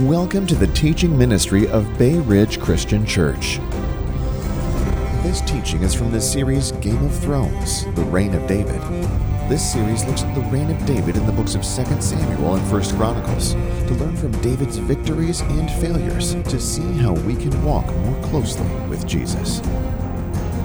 Welcome to the teaching ministry of Bay Ridge Christian Church. This teaching is from the series Game of Thrones The Reign of David. This series looks at the reign of David in the books of 2 Samuel and 1 Chronicles to learn from David's victories and failures to see how we can walk more closely with Jesus.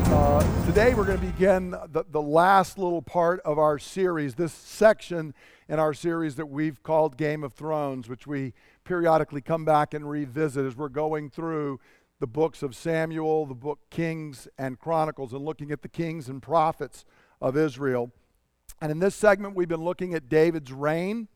Uh, today we're going to begin the, the last little part of our series, this section in our series that we've called Game of Thrones, which we periodically come back and revisit as we're going through the books of Samuel, the book Kings and Chronicles, and looking at the kings and prophets of Israel. And in this segment, we've been looking at David's reign.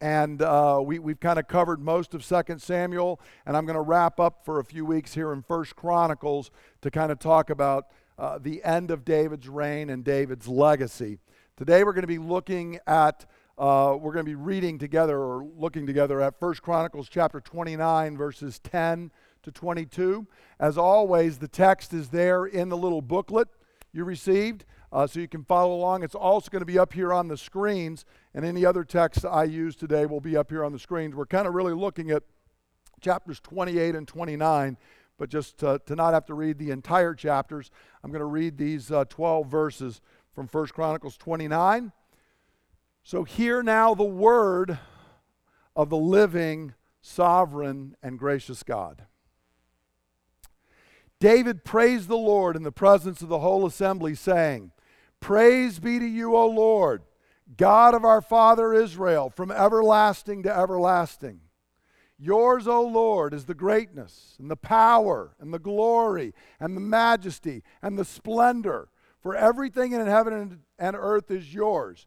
And uh, we, we've kind of covered most of 2 Samuel, and I'm going to wrap up for a few weeks here in 1 Chronicles to kind of talk about uh, the end of David's reign and David's legacy. Today we're going to be looking at uh, we're going to be reading together or looking together at 1 Chronicles chapter 29, verses 10 to 22. As always, the text is there in the little booklet you received, uh, so you can follow along. It's also going to be up here on the screens, and any other text I use today will be up here on the screens. We're kind of really looking at chapters 28 and 29, but just to, to not have to read the entire chapters, I'm going to read these uh, 12 verses from 1 Chronicles 29 so hear now the word of the living, sovereign, and gracious God. David praised the Lord in the presence of the whole assembly, saying, Praise be to you, O Lord, God of our father Israel, from everlasting to everlasting. Yours, O Lord, is the greatness and the power and the glory and the majesty and the splendor, for everything in heaven and earth is yours.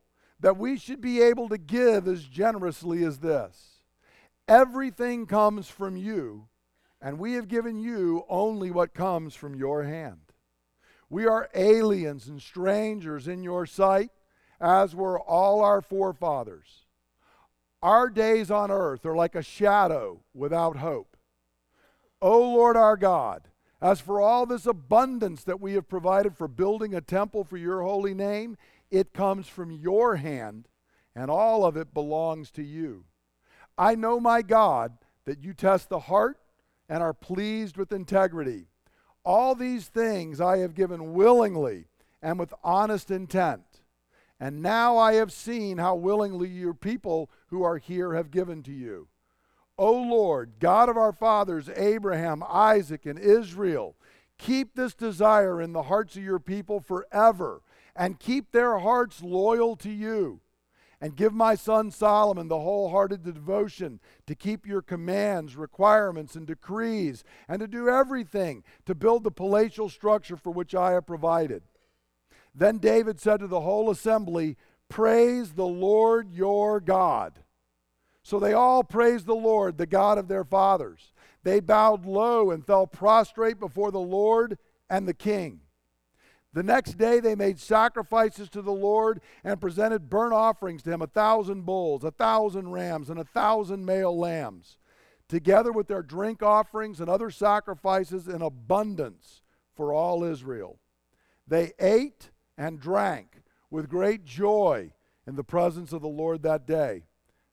That we should be able to give as generously as this. Everything comes from you, and we have given you only what comes from your hand. We are aliens and strangers in your sight, as were all our forefathers. Our days on earth are like a shadow without hope. O Lord our God, as for all this abundance that we have provided for building a temple for your holy name, it comes from your hand, and all of it belongs to you. I know, my God, that you test the heart and are pleased with integrity. All these things I have given willingly and with honest intent. And now I have seen how willingly your people who are here have given to you. O Lord, God of our fathers, Abraham, Isaac, and Israel, keep this desire in the hearts of your people forever and keep their hearts loyal to you. And give my son Solomon the wholehearted devotion to keep your commands, requirements, and decrees, and to do everything to build the palatial structure for which I have provided. Then David said to the whole assembly, Praise the Lord your God. So they all praised the Lord, the God of their fathers. They bowed low and fell prostrate before the Lord and the king. The next day they made sacrifices to the Lord and presented burnt offerings to him a thousand bulls, a thousand rams, and a thousand male lambs, together with their drink offerings and other sacrifices in abundance for all Israel. They ate and drank with great joy in the presence of the Lord that day.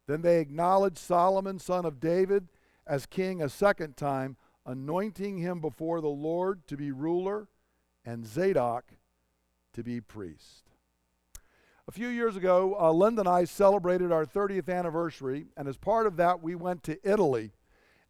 Then they acknowledged Solomon, son of David, as king a second time, anointing him before the Lord to be ruler and Zadok to be priest. A few years ago, uh, Linda and I celebrated our 30th anniversary, and as part of that, we went to Italy.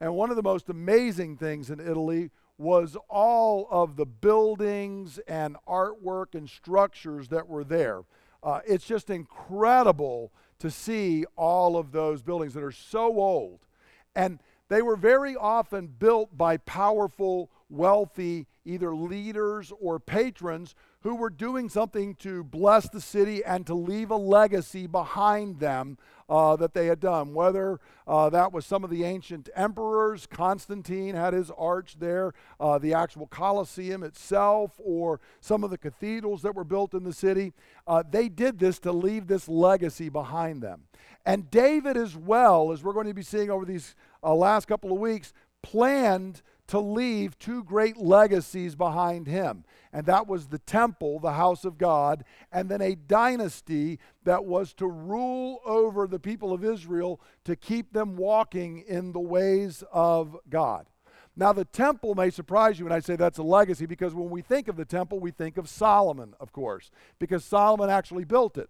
And one of the most amazing things in Italy was all of the buildings and artwork and structures that were there. Uh, it's just incredible to see all of those buildings that are so old. And they were very often built by powerful, wealthy either leaders or patrons who were doing something to bless the city and to leave a legacy behind them uh, that they had done. Whether uh, that was some of the ancient emperors, Constantine had his arch there, uh, the actual Colosseum itself, or some of the cathedrals that were built in the city, uh, they did this to leave this legacy behind them. And David, as well, as we're going to be seeing over these uh, last couple of weeks, planned to leave two great legacies behind him. And that was the temple, the house of God, and then a dynasty that was to rule over the people of Israel to keep them walking in the ways of God. Now, the temple may surprise you when I say that's a legacy because when we think of the temple, we think of Solomon, of course, because Solomon actually built it.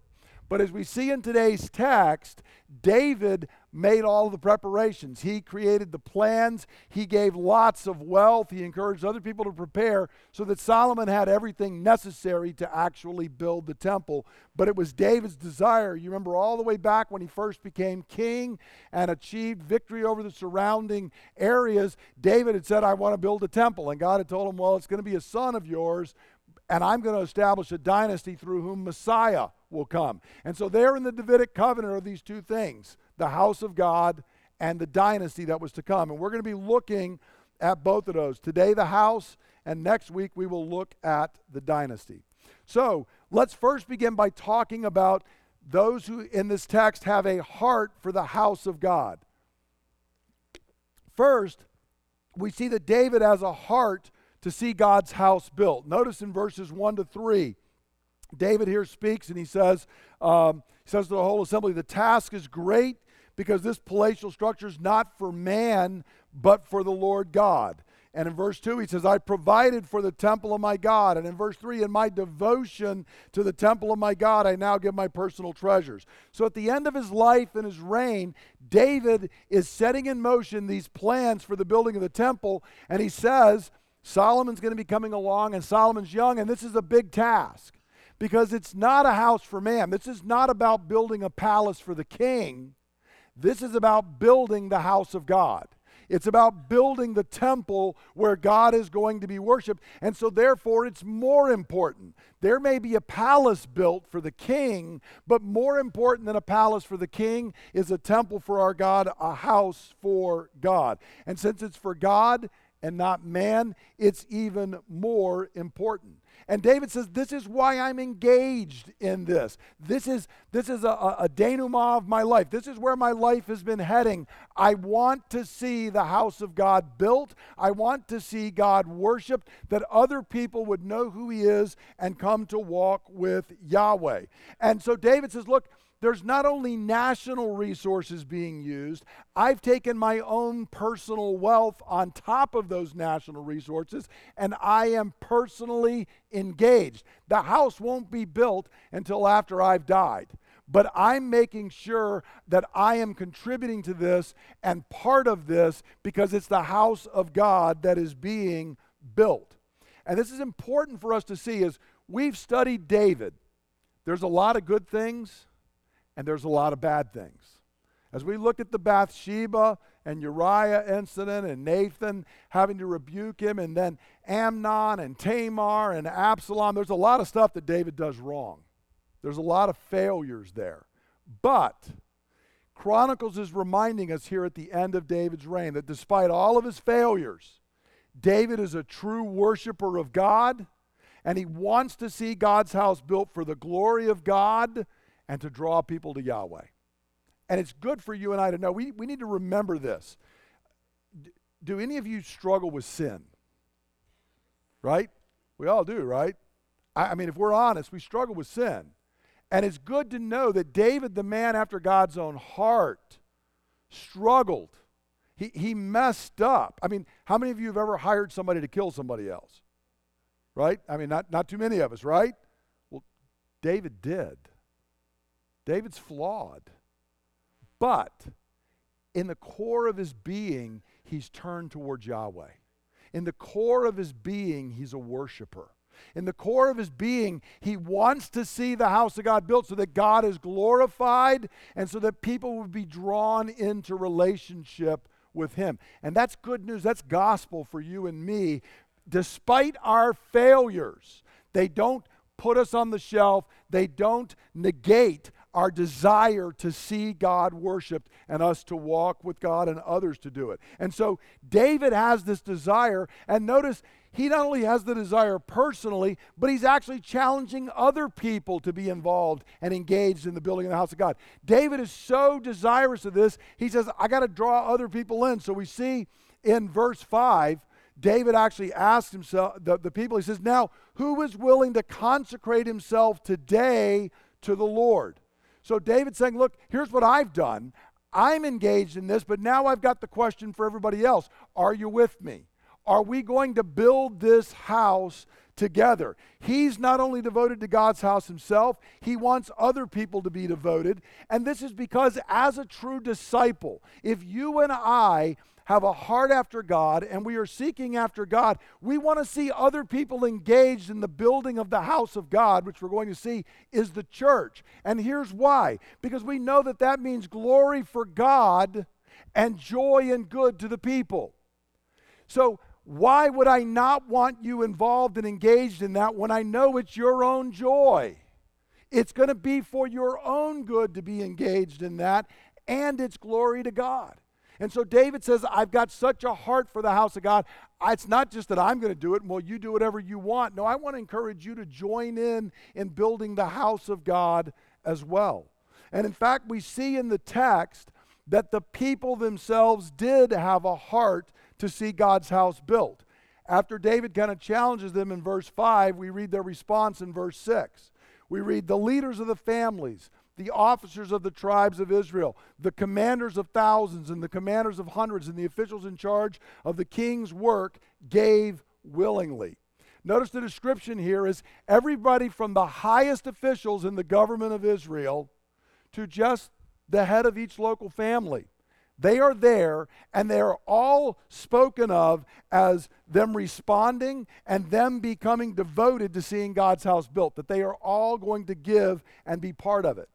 But as we see in today's text, David made all the preparations. He created the plans. He gave lots of wealth. He encouraged other people to prepare so that Solomon had everything necessary to actually build the temple. But it was David's desire. You remember all the way back when he first became king and achieved victory over the surrounding areas, David had said, I want to build a temple. And God had told him, Well, it's going to be a son of yours, and I'm going to establish a dynasty through whom Messiah will come. And so, there in the Davidic covenant are these two things the house of God and the dynasty that was to come. And we're going to be looking at both of those. Today, the house, and next week, we will look at the dynasty. So, let's first begin by talking about those who in this text have a heart for the house of God. First, we see that David has a heart to see God's house built. Notice in verses 1 to 3, David here speaks and he says, um, he says to the whole assembly, the task is great because this palatial structure is not for man, but for the Lord God. And in verse 2, he says, I provided for the temple of my God. And in verse 3, in my devotion to the temple of my God, I now give my personal treasures. So at the end of his life and his reign, David is setting in motion these plans for the building of the temple. And he says, Solomon's going to be coming along, and Solomon's young, and this is a big task because it's not a house for man. This is not about building a palace for the king. This is about building the house of God. It's about building the temple where God is going to be worshiped. And so, therefore, it's more important. There may be a palace built for the king, but more important than a palace for the king is a temple for our God, a house for God. And since it's for God and not man, it's even more important. And David says, This is why I'm engaged in this. This is, this is a, a, denouement of my life. This is where my life has been heading. I want to see the house of God built. I want to see God worshiped, that other people would know who He is and come to walk with Yahweh. And so David says, Look, there's not only national resources being used, I've taken my own personal wealth on top of those national resources, and I am personally engaged. The house won't be built until after I've died. But I'm making sure that I am contributing to this and part of this because it's the house of God that is being built. And this is important for us to see as we've studied David. There's a lot of good things and there's a lot of bad things. As we look at the Bathsheba and Uriah incident and Nathan having to rebuke him, and then Amnon and Tamar and Absalom, there's a lot of stuff that David does wrong. There's a lot of failures there. But Chronicles is reminding us here at the end of David's reign that despite all of his failures, David is a true worshiper of God, and he wants to see God's house built for the glory of God and to draw people to Yahweh. And it's good for you and I to know. We, we need to remember this. Do any of you struggle with sin? Right? We all do, right? I, I mean, if we're honest, we struggle with sin. And it's good to know that David, the man after God's own heart, struggled. He, he messed up. I mean, how many of you have ever hired somebody to kill somebody else? Right? I mean, not, not too many of us, right? Well, David did. David's flawed. But in the core of his being, he's turned toward Yahweh. In the core of his being, he's a worshiper. In the core of his being, he wants to see the house of God built so that God is glorified and so that people would be drawn into relationship with him. And that's good news. That's gospel for you and me despite our failures, they don't put us on the shelf, they don't negate our desire to see God worshiped and us to walk with God and others to do it. And so David has this desire, and notice he not only has the desire personally, but he's actually challenging other people to be involved and engaged in the building of the house of God. David is so desirous of this, he says, I got to draw other people in. So we see in verse 5, David actually asks himself, the, the people, he says, Now, who is willing to consecrate himself today to the Lord? So David's saying, Look, here's what I've done. I'm engaged in this, but now I've got the question for everybody else Are you with me? Are we going to build this house together? He's not only devoted to God's house himself, he wants other people to be devoted. And this is because, as a true disciple, if you and I have a heart after God and we are seeking after God, we want to see other people engaged in the building of the house of God, which we're going to see is the church. And here's why because we know that that means glory for God and joy and good to the people. So, why would I not want you involved and engaged in that when I know it's your own joy? It's going to be for your own good to be engaged in that, and it's glory to God. And so David says, I've got such a heart for the house of God. It's not just that I'm going to do it, well, you do whatever you want. No, I want to encourage you to join in in building the house of God as well. And in fact, we see in the text that the people themselves did have a heart to see God's house built. After David kind of challenges them in verse 5, we read their response in verse 6. We read, The leaders of the families, the officers of the tribes of Israel, the commanders of thousands and the commanders of hundreds, and the officials in charge of the king's work gave willingly. Notice the description here is everybody from the highest officials in the government of Israel to just the head of each local family. They are there and they are all spoken of as them responding and them becoming devoted to seeing God's house built, that they are all going to give and be part of it.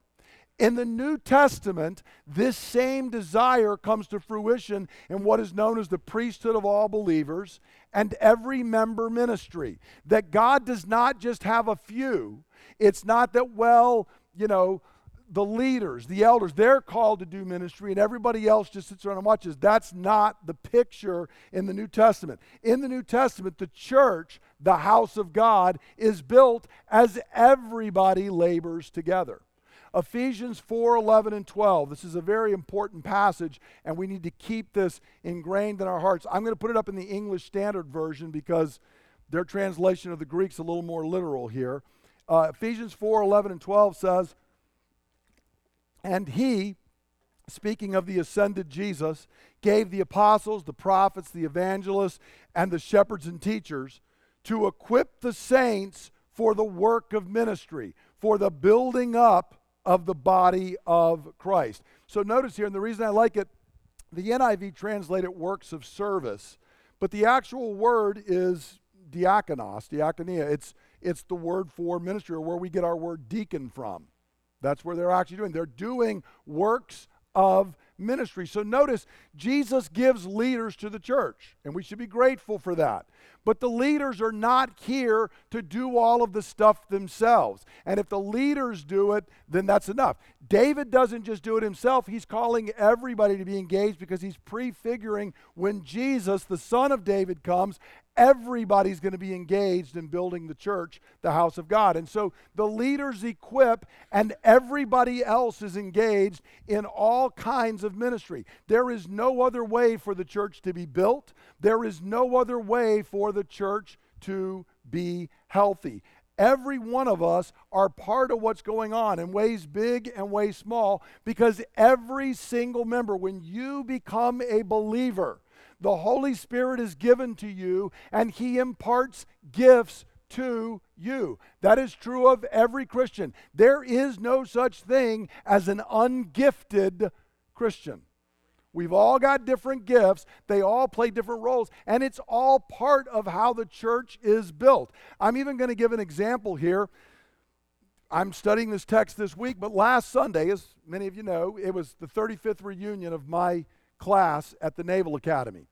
In the New Testament, this same desire comes to fruition in what is known as the priesthood of all believers and every member ministry. That God does not just have a few. It's not that, well, you know, the leaders, the elders, they're called to do ministry and everybody else just sits around and watches. That's not the picture in the New Testament. In the New Testament, the church, the house of God, is built as everybody labors together. Ephesians 4 11 and 12. This is a very important passage, and we need to keep this ingrained in our hearts. I'm going to put it up in the English Standard Version because their translation of the Greek's is a little more literal here. Uh, Ephesians 4 11 and 12 says, And he, speaking of the ascended Jesus, gave the apostles, the prophets, the evangelists, and the shepherds and teachers to equip the saints for the work of ministry, for the building up of the body of Christ. So notice here, and the reason I like it, the NIV translated works of service, but the actual word is diakonos, diakonia. It's, it's the word for ministry, or where we get our word deacon from. That's where they're actually doing. They're doing works of ministry. So notice, Jesus gives leaders to the church, and we should be grateful for that. But the leaders are not here to do all of the stuff themselves. And if the leaders do it, then that's enough. David doesn't just do it himself, he's calling everybody to be engaged because he's prefiguring when Jesus, the son of David, comes everybody's going to be engaged in building the church, the house of God. And so the leaders equip, and everybody else is engaged in all kinds of ministry. There is no other way for the church to be built, there is no other way for the church to be healthy. Every one of us are part of what's going on in ways big and ways small because every single member, when you become a believer, the Holy Spirit is given to you and He imparts gifts to you. That is true of every Christian. There is no such thing as an ungifted Christian. We've all got different gifts. They all play different roles, and it's all part of how the church is built. I'm even going to give an example here. I'm studying this text this week, but last Sunday, as many of you know, it was the 35th reunion of my class at the Naval Academy.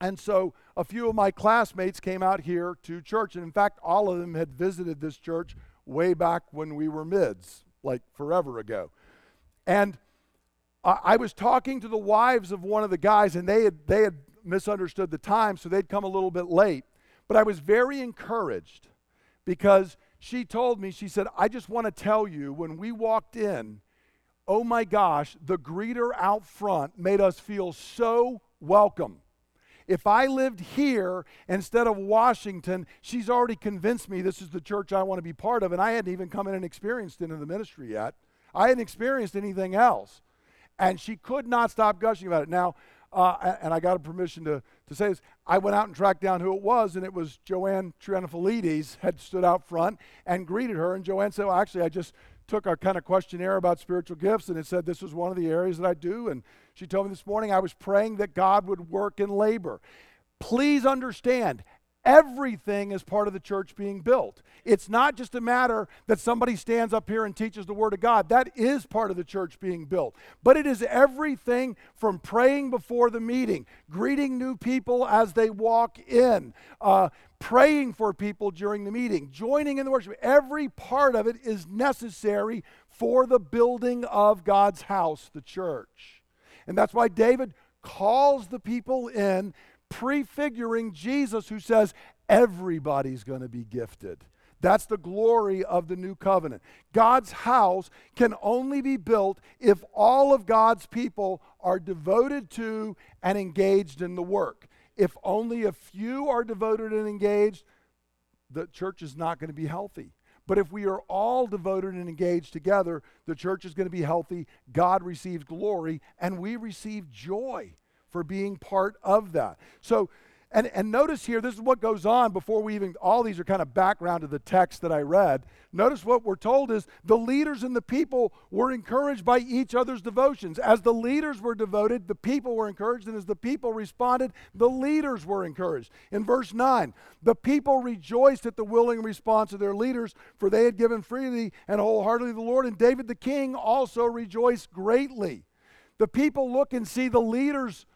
And so a few of my classmates came out here to church. And in fact, all of them had visited this church way back when we were mids, like forever ago. And I, was talking to the wives of one of the guys, and they had, they had misunderstood the time, so they'd come a little bit late. But I was very encouraged because she told me, she said, I just want to tell you, when we walked in, oh my gosh, the greeter out front made us feel so welcome. If I lived here instead of Washington, she's already convinced me this is the church I want to be part of, and I hadn't even come in and experienced it in the ministry yet. I hadn't experienced anything else. And she could not stop gushing about it. Now, uh, and I got a permission to, to say this. I went out and tracked down who it was, and it was Joanne Trianafilides had stood out front and greeted her. And Joanne said, well, actually, I just took a kind of questionnaire about spiritual gifts, and it said this was one of the areas that I do. And she told me this morning I was praying that God would work in labor. Please understand, Everything is part of the church being built. It's not just a matter that somebody stands up here and teaches the Word of God. That is part of the church being built. But it is everything from praying before the meeting, greeting new people as they walk in, uh, praying for people during the meeting, joining in the worship. Every part of it is necessary for the building of God's house, the church. And that's why David calls the people in prefiguring Jesus who says everybody's going to be gifted. That's the glory of the new covenant. God's house can only be built if all of God's people are devoted to and engaged in the work. If only a few are devoted and engaged, the church is not going to be healthy. But if we are all devoted and engaged together, the church is going to be healthy, God receives glory, and we receive joy for being part of that. So, and, and notice here, this is what goes on before we even, all these are kind of background to the text that I read. Notice what we're told is the leaders and the people were encouraged by each other's devotions. As the leaders were devoted, the people were encouraged, and as the people responded, the leaders were encouraged. In verse 9, the people rejoiced at the willing response of their leaders, for they had given freely and wholeheartedly the Lord, and David the king also rejoiced greatly. The people look and see the leaders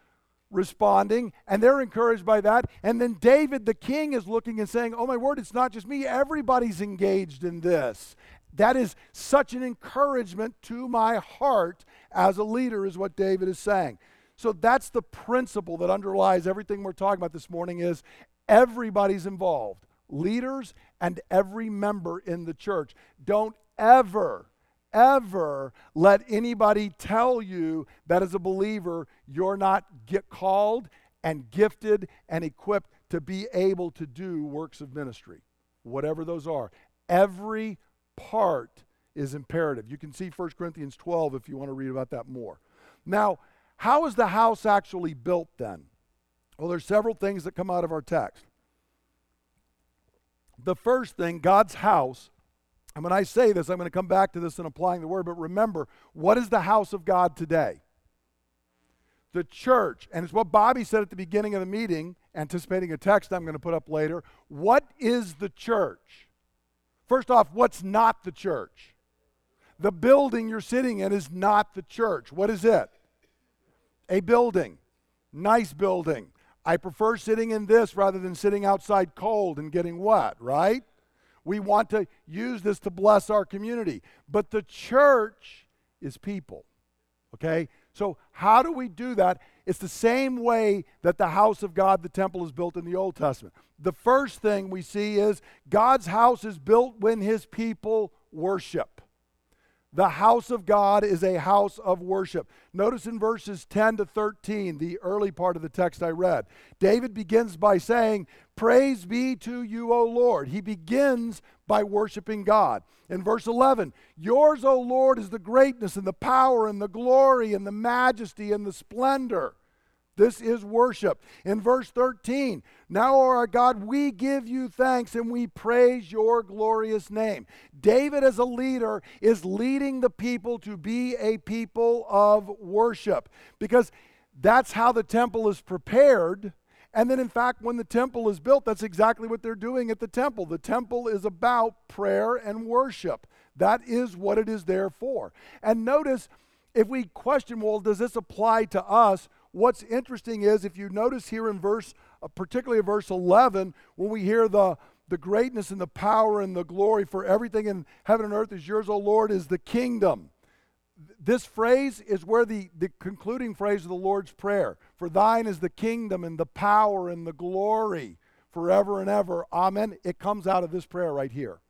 responding, and they're encouraged by that. And then David, the king, is looking and saying, Oh, my word, it's not just me, everybody's engaged in this. That is such an encouragement to my heart as a leader, is what David is saying. So that's the principle that underlies everything we're talking about this morning is everybody's involved. Leaders and every member in the church. Don't ever ever let anybody tell you that as a believer you're not get called and gifted and equipped to be able to do works of ministry whatever those are. Every part is imperative. You can see 1 corinthians 12 if you want to read about that more. Now how is the house actually built then? Well there's several things that come out of our text. The first thing god's house and when I say this, I'm going to come back to this in applying the word, but remember, what is the house of God today? The church. And it's what Bobby said at the beginning of the meeting, anticipating a text I'm going to put up later. What is the church? First off, what's not the church? The building you're sitting in is not the church. What is it? A building. Nice building. I prefer sitting in this rather than sitting outside cold and getting wet, right? We want to use this to bless our community. But the church is people. Okay? So, how do we do that? It's the same way that the house of God, the temple, is built in the Old Testament. The first thing we see is God's house is built when his people worship. The house of God is a house of worship. Notice in verses 10 to 13, the early part of the text I read, David begins by saying, Praise be to you, O Lord. He begins by worshiping God. In verse 11, Yours, O Lord, is the greatness and the power and the glory and the majesty and the splendor. This is worship. In verse 13, now, O our God, we give you thanks and we praise your glorious name. David, as a leader, is leading the people to be a people of worship because that's how the temple is prepared. And then, in fact, when the temple is built, that's exactly what they're doing at the temple. The temple is about prayer and worship. That is what it is there for. And notice, if we question, well, does this apply to us? What's interesting is if you notice here in verse, uh, particularly verse 11, when we hear the, the greatness and the power and the glory for everything in heaven and earth is yours, O Lord, is the kingdom. This phrase is where the, the concluding phrase of the Lord's Prayer For thine is the kingdom and the power and the glory forever and ever. Amen. It comes out of this prayer right here.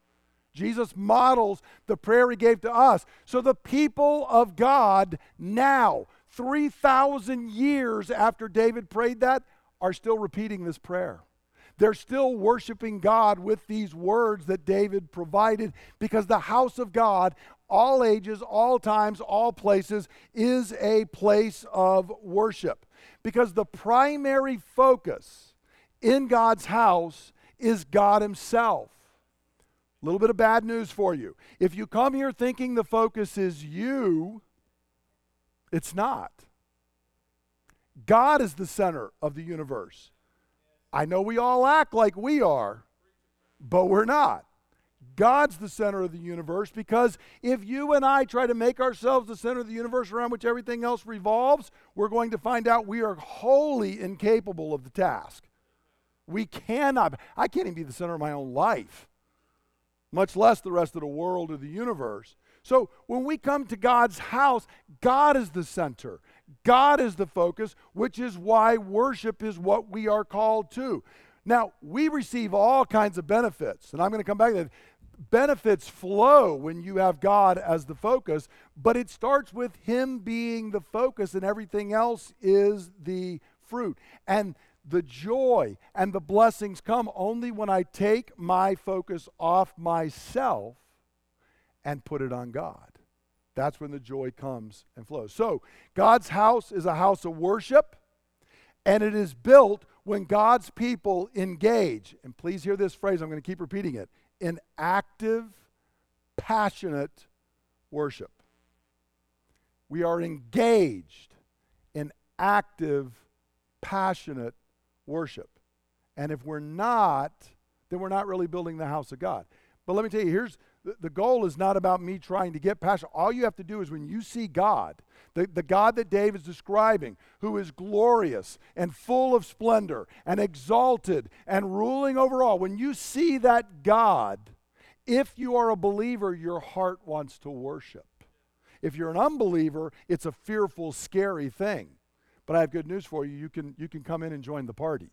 Jesus models the prayer he gave to us. So the people of God now, 3,000 years after David prayed that, are still repeating this prayer. They're still worshiping God with these words that David provided because the house of God, all ages, all times, all places, is a place of worship. Because the primary focus in God's house is God Himself. A little bit of bad news for you. If you come here thinking the focus is you, it's not. God is the center of the universe. I know we all act like we are, but we're not. God's the center of the universe because if you and I try to make ourselves the center of the universe around which everything else revolves, we're going to find out we are wholly incapable of the task. We cannot, I can't even be the center of my own life, much less the rest of the world or the universe. So when we come to God's house, God is the center. God is the focus, which is why worship is what we are called to. Now, we receive all kinds of benefits, and I'm going to come back to that. Benefits flow when you have God as the focus, but it starts with Him being the focus, and everything else is the fruit. And the joy and the blessings come only when I take my focus off myself and put it on God. That's when the joy comes and flows. So, God's house is a house of worship, and it is built when God's people engage. And please hear this phrase, I'm going to keep repeating it in active, passionate worship. We are engaged in active, passionate worship. And if we're not, then we're not really building the house of God. But let me tell you, here's the goal is not about me trying to get past. All you have to do is when you see God, the, the God that Dave is describing, who is glorious and full of splendor and exalted and ruling over all, when you see that God, if you are a believer, your heart wants to worship. If you're an unbeliever, it's a fearful, scary thing. But I have good news for you. You can, you can come in and join the party.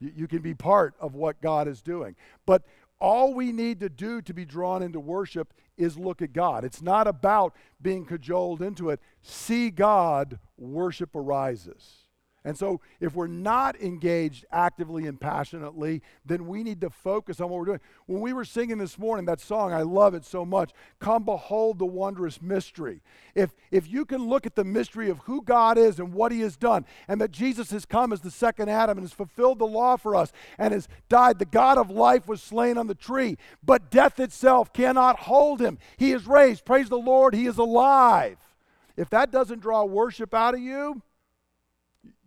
You, you can be part of what God is doing. But all we need to do to be drawn into worship is look at God. It's not about being cajoled into it. See God, worship arises. And so, if we're not engaged actively and passionately, then we need to focus on what we're doing. When we were singing this morning, that song, I love it so much. Come behold the wondrous mystery. If, if you can look at the mystery of who God is and what He has done, and that Jesus has come as the second Adam and has fulfilled the law for us and has died, the God of life was slain on the tree, but death itself cannot hold Him. He is raised. Praise the Lord, He is alive. If that doesn't draw worship out of you,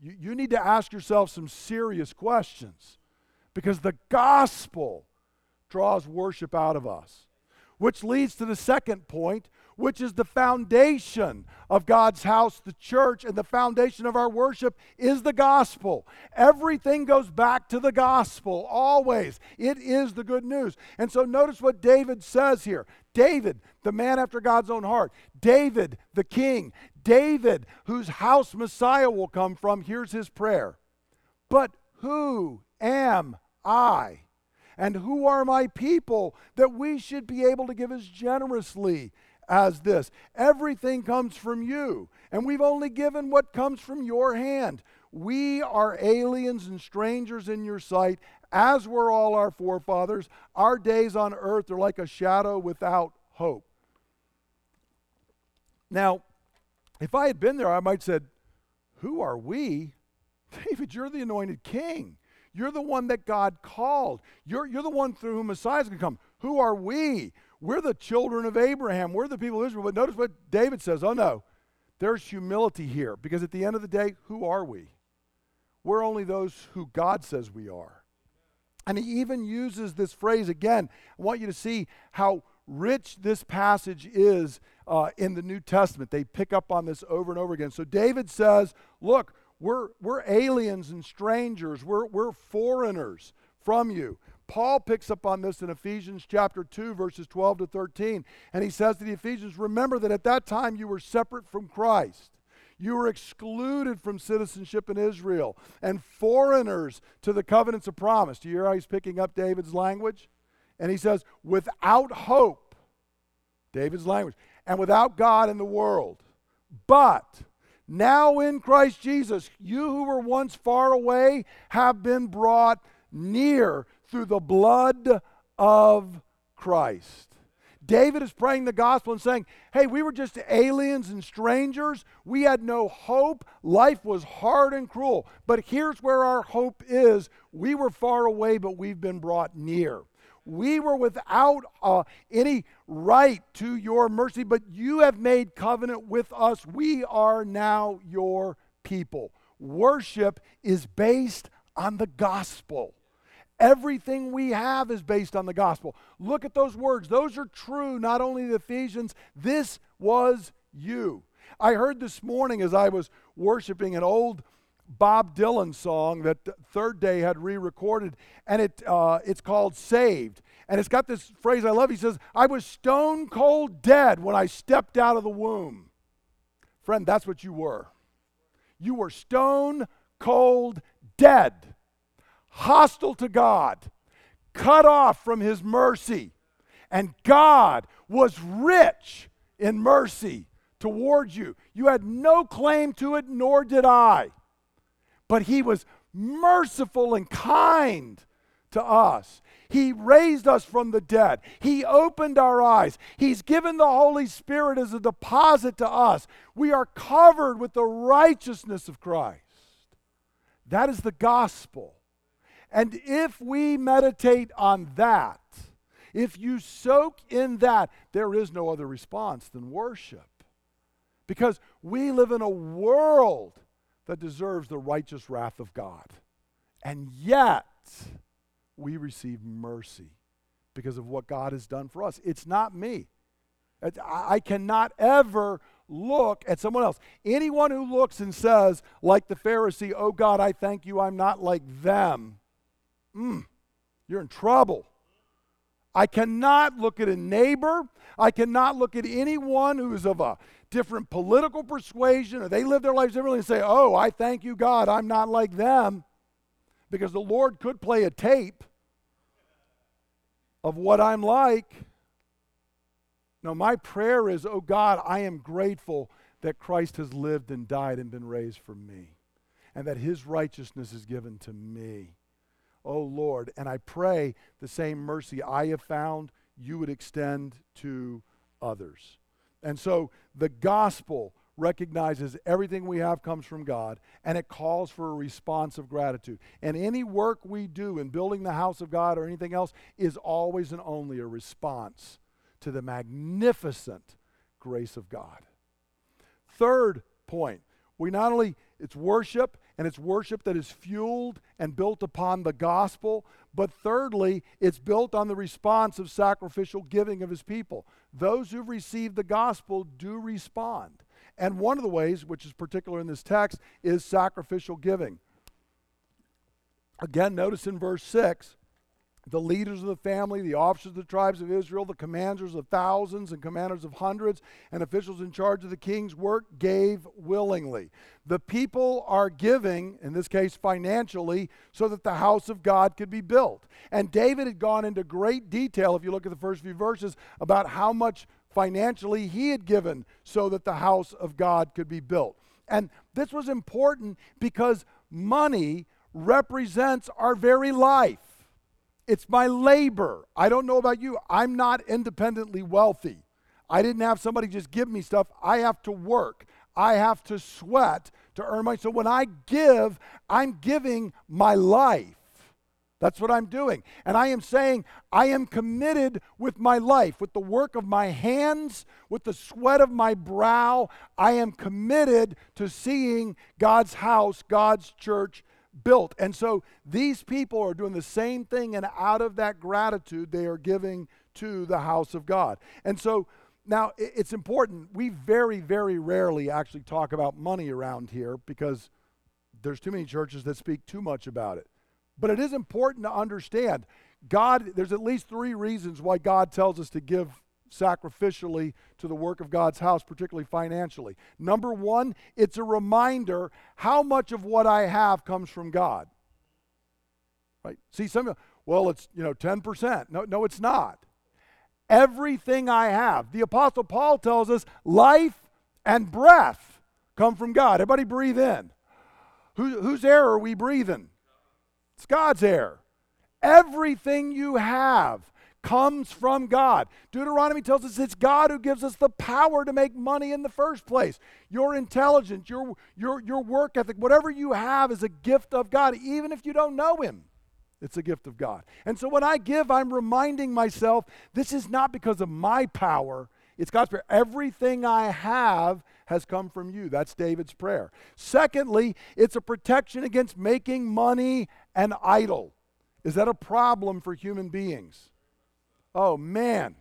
you, you need to ask yourself some serious questions because the gospel draws worship out of us. Which leads to the second point, which is the foundation of God's house, the church, and the foundation of our worship is the gospel. Everything goes back to the gospel, always. It is the good news. And so notice what David says here David, the man after God's own heart, David, the king, David, whose house Messiah will come from, here's his prayer. But who am I? And who are my people that we should be able to give as generously as this? Everything comes from you, and we've only given what comes from your hand. We are aliens and strangers in your sight, as were all our forefathers. Our days on earth are like a shadow without hope. Now, if I had been there, I might have said, Who are we? David, you're the anointed king. You're the one that God called. You're, you're the one through whom Messiah is going to come. Who are we? We're the children of Abraham. We're the people of Israel. But notice what David says. Oh, no. There's humility here because at the end of the day, who are we? We're only those who God says we are. And he even uses this phrase again. I want you to see how rich this passage is uh, in the New Testament. They pick up on this over and over again. So David says, Look, we're, we're aliens and strangers, we're, we're foreigners from you. Paul picks up on this in Ephesians chapter 2, verses 12 to 13. And he says to the Ephesians, Remember that at that time you were separate from Christ. You were excluded from citizenship in Israel and foreigners to the covenants of promise. Do you hear how he's picking up David's language? And he says, Without hope, David's language, and without God in the world. But now in Christ Jesus, you who were once far away have been brought near through the blood of Christ. David is praying the gospel and saying, Hey, we were just aliens and strangers. We had no hope. Life was hard and cruel. But here's where our hope is we were far away, but we've been brought near. We were without uh, any right to your mercy, but you have made covenant with us. We are now your people. Worship is based on the gospel. Everything we have is based on the gospel. Look at those words. Those are true, not only the Ephesians. This was you. I heard this morning as I was worshiping an old Bob Dylan song that Third Day had re recorded, and it, uh, it's called Saved. And it's got this phrase I love. He says, I was stone cold dead when I stepped out of the womb. Friend, that's what you were. You were stone cold dead hostile to God, cut off from His mercy. And God was rich in mercy towards you. You had no claim to it, nor did I. But He was merciful and kind to us. He raised us from the dead. He opened our eyes. He's given the Holy Spirit as a deposit to us. We are covered with the righteousness of Christ. That is the gospel. And if we meditate on that, if you soak in that, there is no other response than worship. Because we live in a world that deserves the righteous wrath of God. And yet, we receive mercy because of what God has done for us. It's not me. I cannot ever look at someone else. Anyone who looks and says, like the Pharisee, Oh God, I thank you, I'm not like them, mm, you're in trouble. I cannot look at a neighbor. I cannot look at anyone who is of a different political persuasion or they live their lives differently and say, Oh, I thank you, God, I'm not like them. Because the Lord could play a tape of what I'm like. No, my prayer is, Oh God, I am grateful that Christ has lived and died and been raised for me, and that his righteousness is given to me. O Lord. And I pray the same mercy I have found, you would extend to others. And so the gospel recognizes everything we have comes from God and it calls for a response of gratitude. And any work we do in building the house of God or anything else is always and only a response to the magnificent grace of God. Third point, we not only it's worship and it's worship that is fueled and built upon the gospel. But thirdly, it's built on the response of sacrificial giving of his people. Those who've received the gospel do respond. And one of the ways, which is particular in this text, is sacrificial giving. Again, notice in verse 6 the leaders of the family, the officers of the tribes of Israel, the commanders of thousands and commanders of hundreds, and officials in charge of the king's work gave willingly. The people are giving, in this case financially, so that the house of God could be built. And David had gone into great detail, if you look at the first few verses, about how much financially he had given so that the house of God could be built. And this was important because money represents our very life. It's my labor. I don't know about you. I'm not independently wealthy. I didn't have somebody just give me stuff. I have to work. I have to sweat to earn money. So when I give, I'm giving my life. That's what I'm doing. And I am saying, I am committed with my life, with the work of my hands, with the sweat of my brow. I am committed to seeing God's house, God's church built. And so these people are doing the same thing, and out of that gratitude, they are giving to the house of God. And so now it's important. We very, very rarely actually talk about money around here because there's too many churches that speak too much about it. But it is important to understand God, there's at least three reasons why God tells us to give sacrificially to the work of God's house, particularly financially. Number one, it's a reminder how much of what I have comes from God. Right? See, some, well, it's, you know, 10%. No, no, it's not. Everything I have. The Apostle Paul tells us life and breath come from God. Everybody breathe in. Who, whose air are we breathing? It's God's air. Everything you have comes from God. Deuteronomy tells us it's God who gives us the power to make money in the first place. Your intelligence, your, your, your work ethic, whatever you have is a gift of God, even if you don't know Him. It's a gift of God. And so when I give, I'm reminding myself this is not because of my power, it's God's prayer. Everything I have has come from you. That's David's prayer. Secondly, it's a protection against making money an idol. Is that a problem for human beings? Oh, man.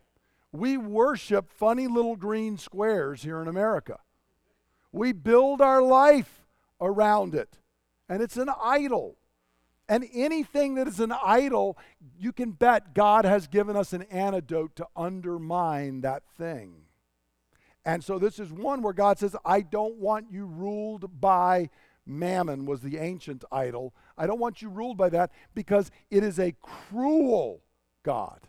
We worship funny little green squares here in America. We build our life around it, and it's an idol. And anything that is an idol, you can bet God has given us an antidote to undermine that thing. And so this is one where God says, I don't want you ruled by mammon, was the ancient idol. I don't want you ruled by that because it is a cruel God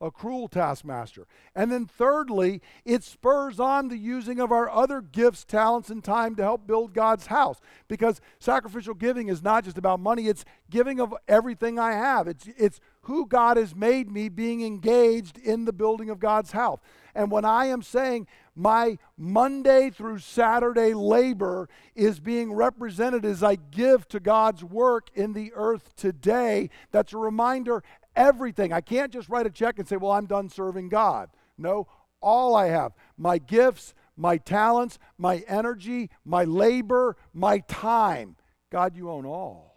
a cruel taskmaster. And then, thirdly, it spurs on the using of our other gifts, talents, and time to help build God's house. Because sacrificial giving is not just about money, it's giving of everything I have. It's, it's who God has made me being engaged in the building of God's house. And when I am saying my Monday through Saturday labor is being represented as I give to God's work in the earth today, that's a reminder everything. I can't just write a check and say, well, I'm done serving God. No, all I have my gifts, my talents, my energy, my labor, my time. God, you own all.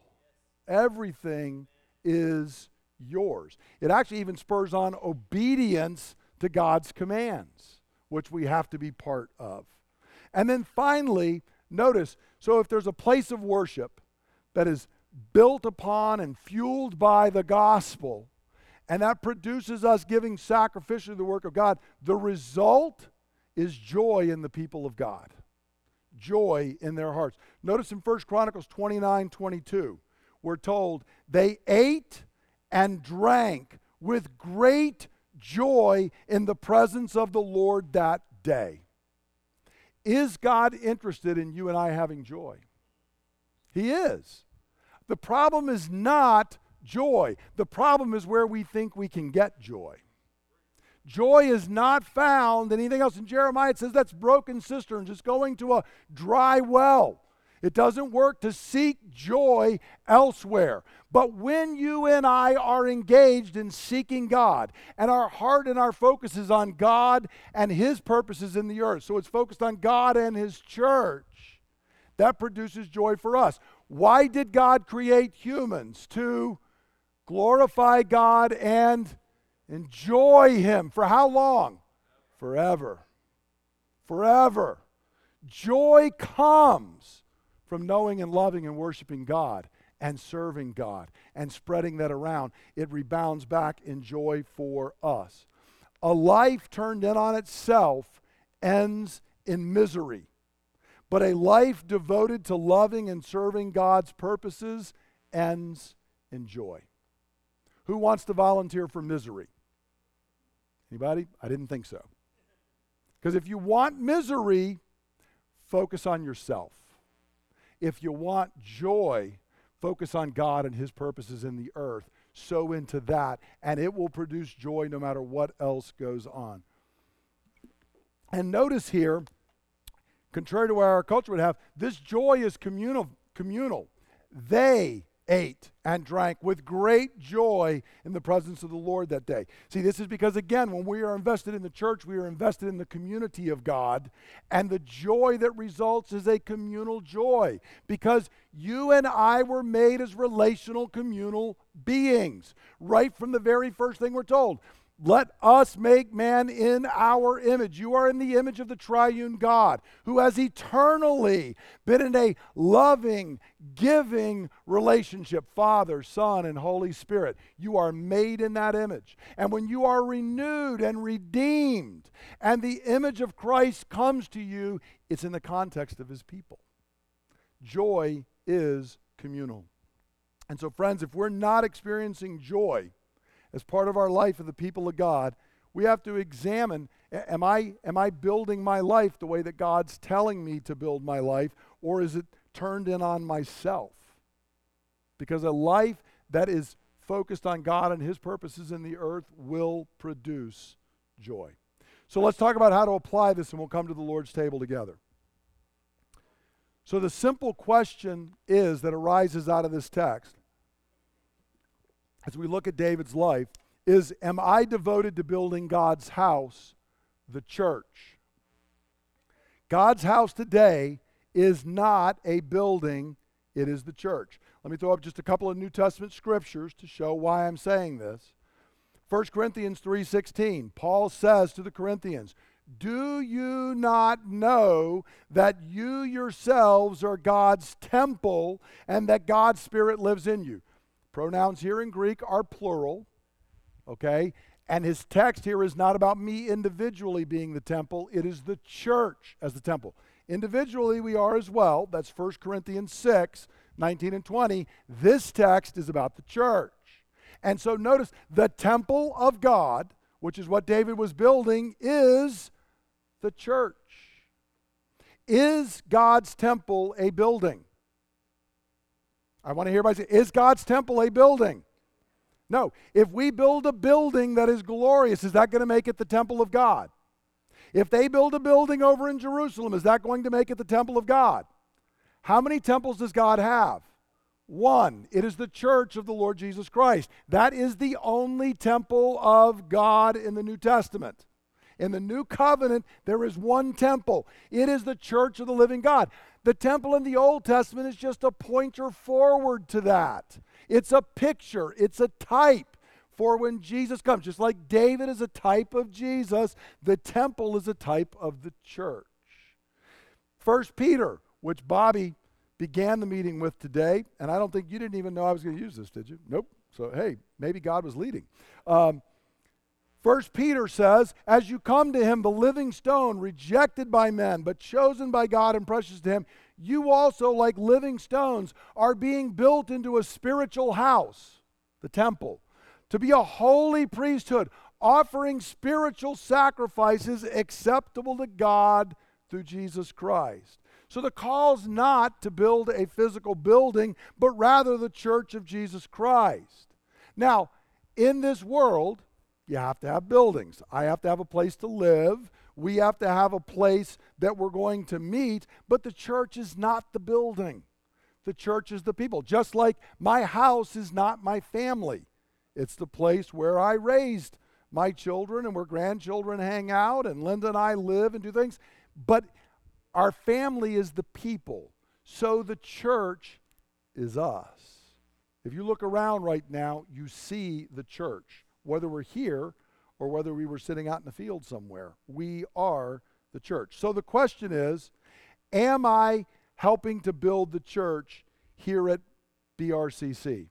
Everything is yours. It actually even spurs on obedience to God's commands, which we have to be part of. And then finally, notice so if there's a place of worship that is built upon and fueled by the gospel, and that produces us giving sacrificially the work of God, the result is joy in the people of God. Joy in their hearts. Notice in 1 Chronicles 29 22, we're told they ate and drank with great joy in the presence of the Lord that day. Is God interested in you and I having joy? He is. The problem is not joy. The problem is where we think we can get joy. Joy is not found in anything else. In Jeremiah, it says that's broken cisterns. It's going to a dry well. It doesn't work to seek joy elsewhere. But when you and I are engaged in seeking God, and our heart and our focus is on God and His purposes in the earth, so it's focused on God and His church, that produces joy for us. Why did God create humans? To glorify God and enjoy Him. For how long? Forever. Forever. Joy comes from knowing and loving and worshiping God and serving God and spreading that around. It rebounds back in joy for us. A life turned in on itself ends in misery. But a life devoted to loving and serving God's purposes ends in joy. Who wants to volunteer for misery? Anybody? I didn't think so. Because if you want misery, focus on yourself. If you want joy, focus on God and His purposes in the earth. Sow into that, and it will produce joy no matter what else goes on. And notice here, contrary to what our culture would have, this joy is communal. communal. They ate and drank with great joy in the presence of the Lord that day. See, this is because, again, when we are invested in the church, we are invested in the community of God, and the joy that results is a communal joy because you and I were made as relational, communal beings. Right from the very first thing we're told let us make man in our image. You are in the image of the triune God who has eternally been in a loving, giving relationship Father, Son, and Holy Spirit. You are made in that image. And when you are renewed and redeemed, and the image of Christ comes to you, it's in the context of his people. Joy is communal. And so, friends, if we're not experiencing joy, as part of our life of the people of God, we have to examine am I, am I building my life the way that God's telling me to build my life, or is it turned in on myself? Because a life that is focused on God and His purposes in the earth will produce joy. So let's talk about how to apply this, and we'll come to the Lord's table together. So, the simple question is that arises out of this text as we look at David's life is Am I devoted to building God's house, the church? God's house today is not a building, it is the church. Let me throw up just a couple of New Testament scriptures to show why I'm saying this. 1 Corinthians 3:16 Paul says to the Corinthians, "Do you not know that you yourselves are God's temple and that God's spirit lives in you?" Pronouns here in Greek are plural, okay? And his text here is not about me individually being the temple, it is the church as the temple. Individually, we are as well. That's 1 Corinthians 6 19 and 20. This text is about the church. And so notice the temple of God, which is what David was building, is the church. Is God's temple a building? I want to hear everybody say, Is God's temple a building? No. If we build a building that is glorious, is that going to make it the temple of God? If they build a building over in Jerusalem, is that going to make it the temple of God? How many temples does God have? One. It is the church of the Lord Jesus Christ. That is the only temple of God in the New Testament. In the new covenant, there is one temple. It is the church of the living God. The temple in the Old Testament is just a pointer forward to that. It's a picture, it's a type for when Jesus comes. Just like David is a type of Jesus, the temple is a type of the church. First Peter, which Bobby began the meeting with today, and I don't think you didn't even know I was going to use this, did you? Nope. So, hey, maybe God was leading. Um, First Peter says, As you come to him, the living stone, rejected by men, but chosen by God and precious to him, you also, like living stones, are being built into a spiritual house, the temple, to be a holy priesthood, offering spiritual sacrifices acceptable to God through Jesus Christ. So the call's not to build a physical building, but rather the church of Jesus Christ. Now, in this world, you have to have buildings. I have to have a place to live. We have to have a place that we're going to meet, but the church is not the building. The church is the people. Just like my house is not my family, it's the place where I raised my children and where grandchildren hang out, and Linda and I live and do things. But our family is the people. So the church is us. If you look around right now, you see the church whether we're here or whether we were sitting out in the field somewhere. We are the church. So the question is Am I helping to build the church here at BRCC?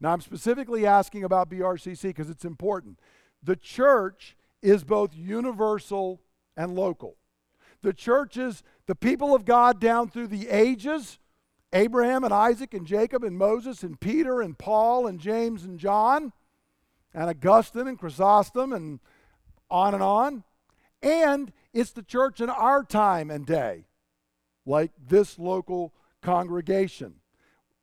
Now, I'm specifically asking about BRCC because it's important. The church is both universal and local. The church is the people of God down through the ages Abraham and Isaac and Jacob and Moses and Peter and Paul and James and John and Augustine and Chrysostom and on and on. And it's the church in our time and day, like this local congregation.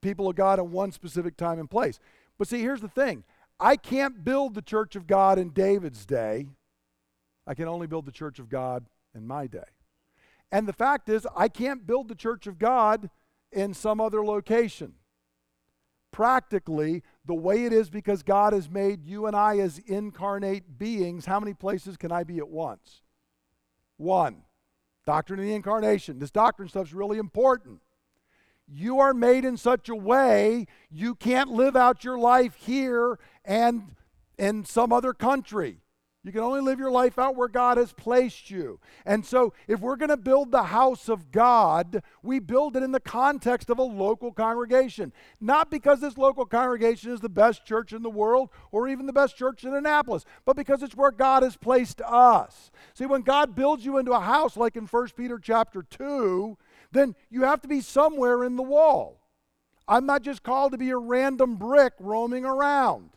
People of God in one specific time and place. But see, here's the thing I can't build the church of God in David's day, I can only build the church of God in my day. And the fact is, I can't build the church of God in some other location practically the way it is because God has made you and I as incarnate beings, how many places can I be at once? One. Doctrine of the incarnation. This doctrine stuff is really important. You are made in such a way you can't live out your life here and in some other country. You can only live your life out where God has placed you. And so, if we're going to build the house of God, we build it in the context of a local congregation. Not because this local congregation is the best church in the world or even the best church in Annapolis, but because it's where God has placed us. See, when God builds you into a house, like in 1 Peter chapter 2, then you have to be somewhere in the wall. I'm not just called to be a random brick roaming around.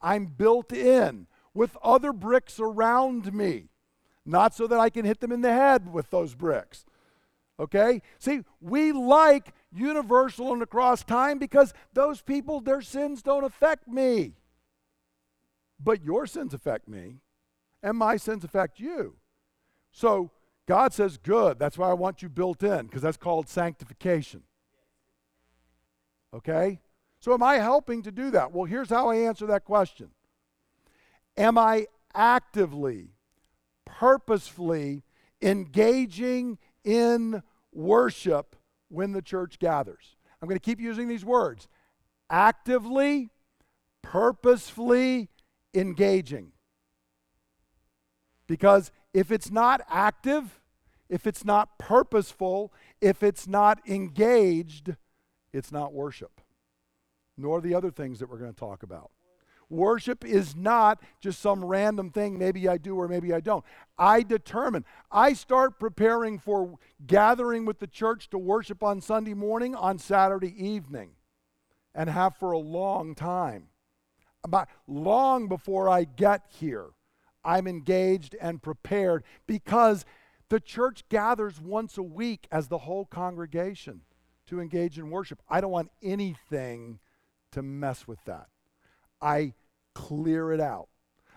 I'm built in with other bricks around me, not so that I can hit them in the head with those bricks. Okay? See, we like universal and across time because those people, their sins don't affect me. But your sins affect me, and my sins affect you. So God says, good. That's why I want you built in, because that's called sanctification. Okay? So, am I helping to do that? Well, here's how I answer that question Am I actively, purposefully engaging in worship when the church gathers? I'm going to keep using these words actively, purposefully engaging. Because if it's not active, if it's not purposeful, if it's not engaged, it's not worship, nor the other things that we're going to talk about. Worship is not just some random thing, maybe I do or maybe I don't. I determine. I start preparing for gathering with the church to worship on Sunday morning, on Saturday evening, and have for a long time. About long before I get here, I'm engaged and prepared because the church gathers once a week as the whole congregation to engage in worship. I don't want anything to mess with that. I clear it out.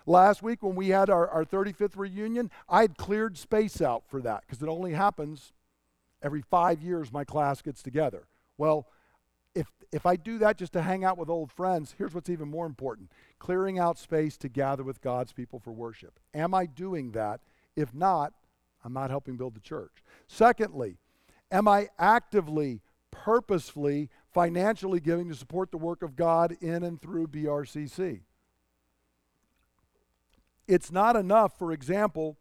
Last week, when we had our, our 35th reunion, I had cleared space out for that because it only happens every five years my class gets together. Well, if, if I do that just to hang out with old friends, here's what's even more important clearing out space to gather with God's people for worship. Am I doing that? If not, I'm not helping build the church. Secondly, am I actively, purposefully, financially giving to support the work of God in and through BRCC? It's not enough, for example,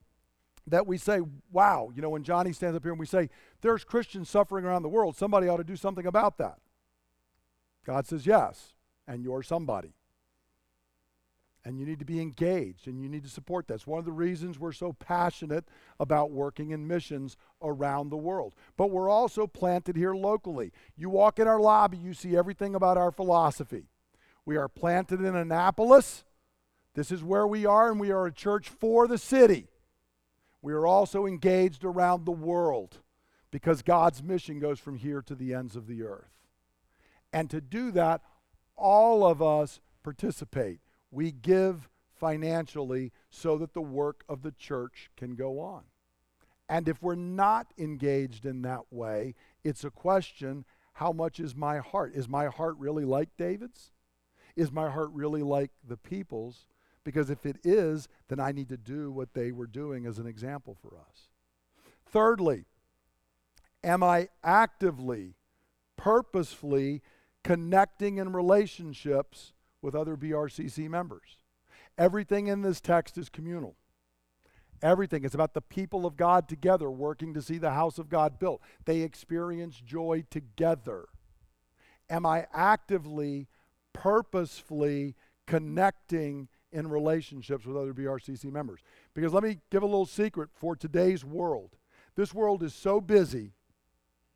that we say, wow, you know, when Johnny stands up here and we say, there's Christians suffering around the world, somebody ought to do something about that. God says, yes, and you're somebody. And you need to be engaged and you need to support that. It's one of the reasons we're so passionate about working in missions around the world. But we're also planted here locally. You walk in our lobby, you see everything about our philosophy. We are planted in Annapolis this is where we are, and we are a church for the city. We are also engaged around the world because God's mission goes from here to the ends of the earth. And to do that, all of us participate. We give financially so that the work of the church can go on. And if we're not engaged in that way, it's a question how much is my heart? Is my heart really like David's? Is my heart really like the people's? Because if it is, then I need to do what they were doing as an example for us. Thirdly, am I actively, purposefully connecting in relationships with other BRCC members? Everything in this text is communal. Everything. It's about the people of God together working to see the house of God built. They experience joy together. Am I actively, purposefully connecting in relationships with other BRCC members. Because let me give a little secret for today's world. This world is so busy,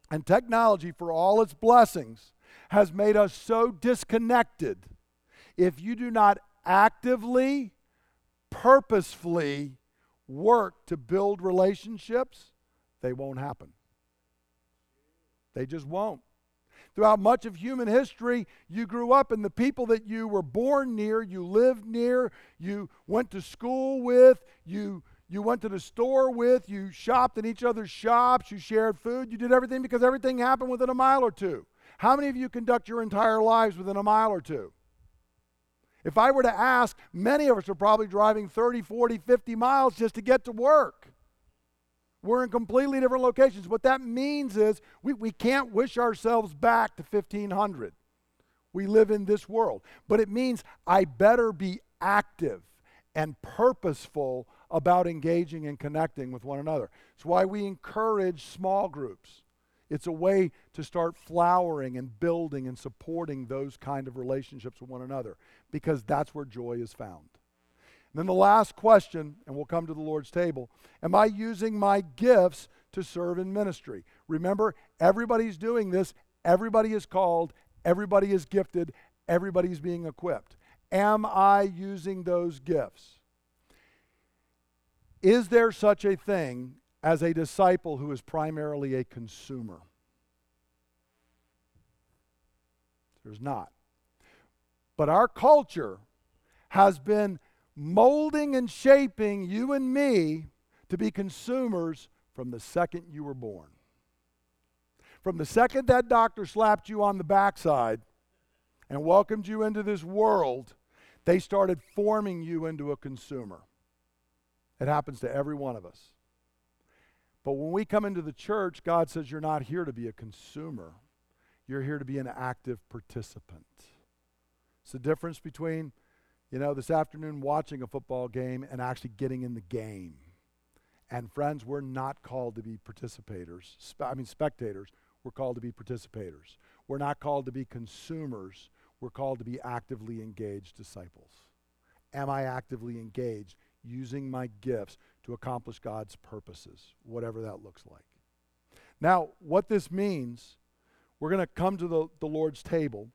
and technology, for all its blessings, has made us so disconnected. If you do not actively, purposefully work to build relationships, they won't happen. They just won't. Throughout much of human history, you grew up, and the people that you were born near, you lived near, you went to school with, you, you went to the store with, you shopped in each other's shops, you shared food, you did everything because everything happened within a mile or two. How many of you conduct your entire lives within a mile or two? If I were to ask, many of us are probably driving 30, 40, 50 miles just to get to work. We're in completely different locations. What that means is we, we can't wish ourselves back to 1500. We live in this world. But it means I better be active and purposeful about engaging and connecting with one another. It's why we encourage small groups. It's a way to start flowering and building and supporting those kind of relationships with one another because that's where joy is found. And then the last question, and we'll come to the Lord's table Am I using my gifts to serve in ministry? Remember, everybody's doing this, everybody is called, everybody is gifted, everybody's being equipped. Am I using those gifts? Is there such a thing as a disciple who is primarily a consumer? There's not. But our culture has been molding and shaping you and me to be consumers from the second you were born. From the second that doctor slapped you on the backside and welcomed you into this world, they started forming you into a consumer. It happens to every one of us. But when we come into the church, God says you're not here to be a consumer, you're here to be an active participant. It's the difference between, you know, this afternoon watching a football game and actually getting in the game. And friends, we're not called to be participators. I mean, spectators. We're called to be participators. We're not called to be consumers. We're called to be actively engaged disciples. Am I actively engaged using my gifts to accomplish God's purposes, whatever that looks like? Now, what this means, we're going to come to the, the Lord's table,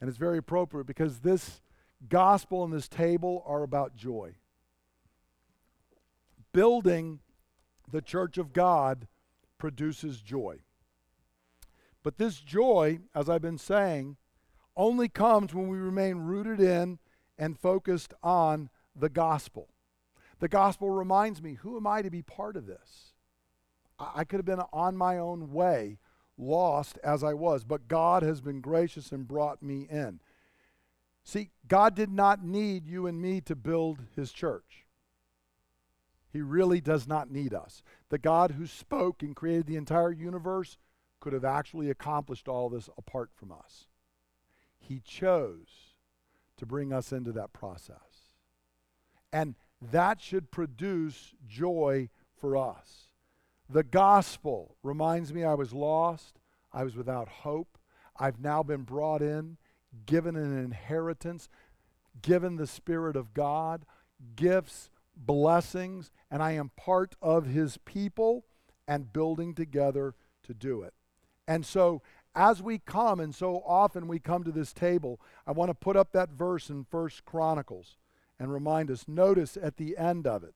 and it's very appropriate because this gospel and this table are about joy. Building the church of God produces joy. But this joy, as I've been saying, only comes when we remain rooted in and focused on the gospel. The gospel reminds me who am I to be part of this? I could have been on my own way, lost as I was, but God has been gracious and brought me in. See, God did not need you and me to build his church. He really does not need us. The God who spoke and created the entire universe could have actually accomplished all this apart from us. He chose to bring us into that process. And that should produce joy for us. The gospel reminds me I was lost, I was without hope. I've now been brought in, given an inheritance, given the Spirit of God, gifts, blessings, and I am part of His people and building together to do it. And so as we come, and so often we come to this table, I want to put up that verse in First Chronicles and remind us. Notice at the end of it,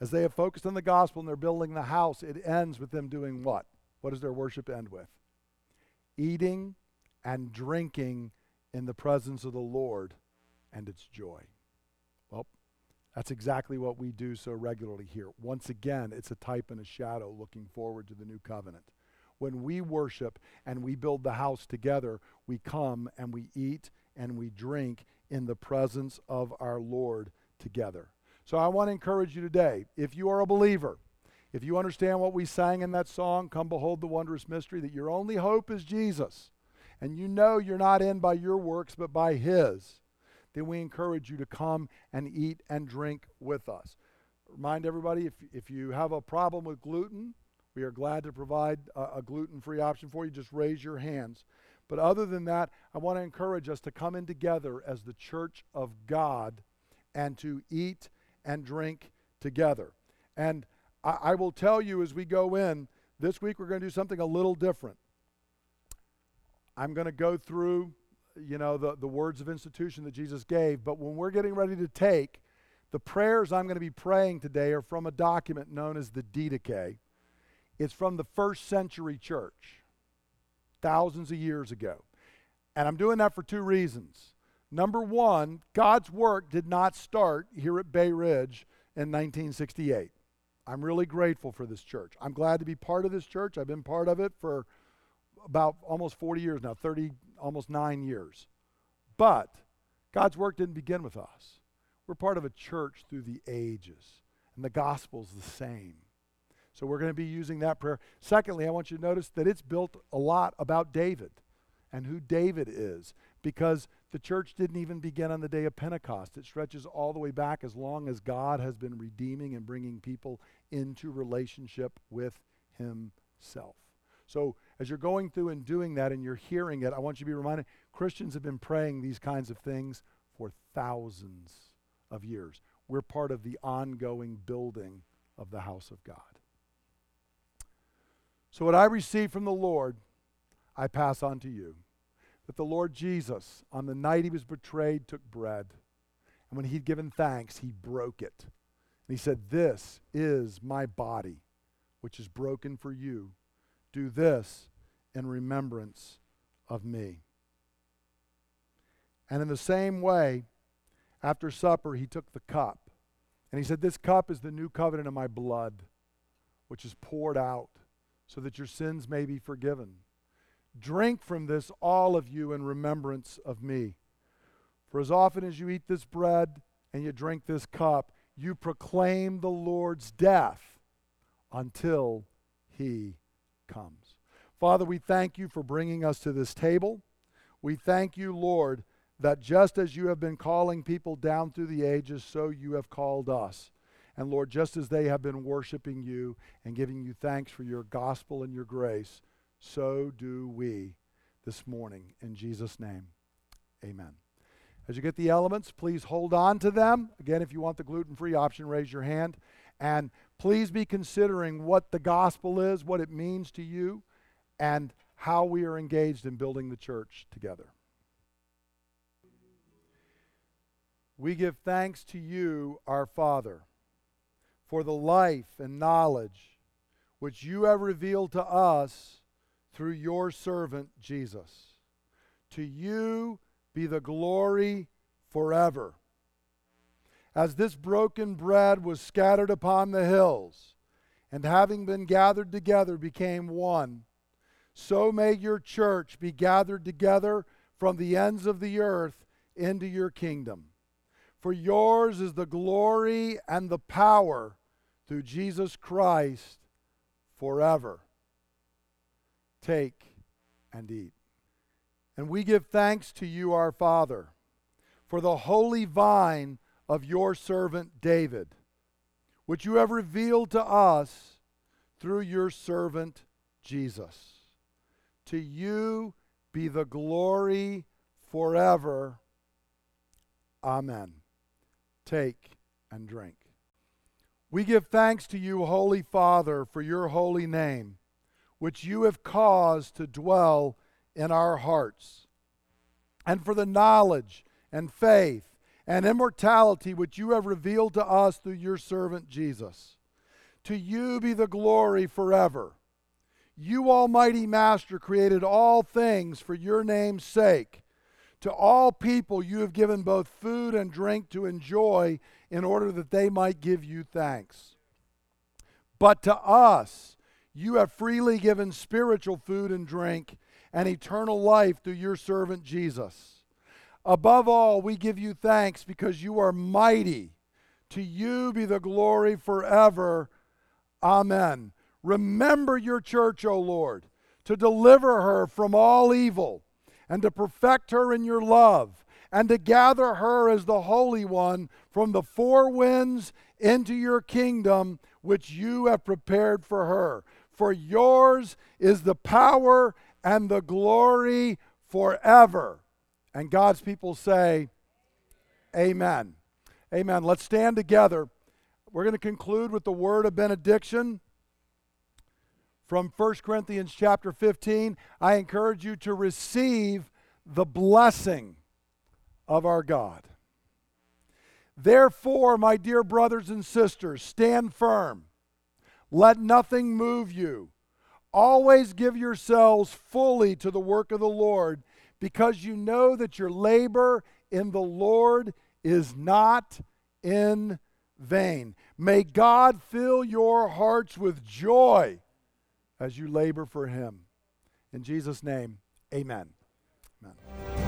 as they have focused on the gospel and they're building the house, it ends with them doing what? What does their worship end with? Eating and drinking in the presence of the Lord and its joy. Well, that's exactly what we do so regularly here. Once again, it's a type and a shadow looking forward to the new covenant when we worship and we build the house together, we come and we eat and we drink in the presence of our Lord together. So I want to encourage you today, if you are a believer, if you understand what we sang in that song, Come Behold the Wondrous Mystery, that your only hope is Jesus, and you know you're not in by your works but by His, then we encourage you to come and eat and drink with us. Remind everybody if, if you have a problem with gluten, we are glad to provide a, a gluten free option for you. Just raise your hands. But other than that, I want to encourage us to come in together as the church of God and to eat and drink together. And I, I will tell you as we go in, this week we're going to do something a little different. I'm going to go through, you know, the, the words of institution that Jesus gave, but when we're getting ready to take, the prayers I'm going to be praying today are from a document known as the Didache. It's from the first century church, thousands of years ago. And I'm doing that for two reasons. Number one, God's work did not start here at Bay Ridge in 1968. I'm really grateful for this church. I'm glad to be part of this church. I've been part of it for about almost 40 years now, 30, almost nine years. But God's work didn't begin with us. We're part of a church through the ages, and the gospel's the same. So we're going to be using that prayer. Secondly, I want you to notice that it's built a lot about David and who David is because the church didn't even begin on the day of Pentecost. It stretches all the way back as long as God has been redeeming and bringing people into relationship with Himself. So, as you're going through and doing that and you're hearing it, I want you to be reminded Christians have been praying these kinds of things for thousands of years. We're part of the ongoing building of the house of God. So, what I received from the Lord, I pass on to you. That the Lord Jesus, on the night he was betrayed, took bread. And when he'd given thanks, he broke it. And he said, This is my body, which is broken for you. Do this in remembrance of me. And in the same way, after supper, he took the cup. And he said, This cup is the new covenant of my blood, which is poured out so that your sins may be forgiven. Drink from this, all of you, in remembrance of me. For as often as you eat this bread and you drink this cup, you proclaim the Lord's death until he comes. Father, we thank you for bringing us to this table. We thank you, Lord, that just as you have been calling people down through the ages, so you have called us. And Lord, just as they have been worshiping you and giving you thanks for your gospel and your grace, so do we this morning. In Jesus' name, amen. As you get the elements, please hold on to them. Again, if you want the gluten free option, raise your hand. And please be considering what the gospel is, what it means to you, and how we are engaged in building the church together. We give thanks to you, our Father, for the life and knowledge which you have revealed to us through your servant Jesus. To you be the glory forever. As this broken bread was scattered upon the hills, and having been gathered together became one, so may your church be gathered together from the ends of the earth into your kingdom. For yours is the glory and the power through Jesus Christ forever. Take and eat. And we give thanks to you, our Father, for the holy vine of your servant David, which you have revealed to us through your servant Jesus. To you be the glory forever. Amen. Take and drink. We give thanks to you, Holy Father, for your holy name, which you have caused to dwell in our hearts, and for the knowledge and faith and immortality which you have revealed to us through your servant Jesus. To you be the glory forever. You, Almighty Master, created all things for your name's sake to all people you have given both food and drink to enjoy in order that they might give you thanks. But to us you have freely given spiritual food and drink and eternal life through your servant Jesus. Above all, we give you thanks because you are mighty. To you be the glory forever. Amen. Remember your church, O Lord, to deliver her from all evil and to perfect her in your love, and to gather her as the Holy One from the four winds into your kingdom, which you have prepared for her. For yours is the power and the glory forever. And God's people say, Amen. Amen. Let's stand together. We're going to conclude with the word of benediction from 1 Corinthians chapter 15, I encourage you to receive the blessing of our God. Therefore, my dear brothers and sisters, stand firm. Let nothing move you. Always give yourselves fully to the work of the Lord, because you know that your labor in the Lord is not in vain. May God fill your hearts with joy as you labor for Him. In Jesus' name, amen. amen.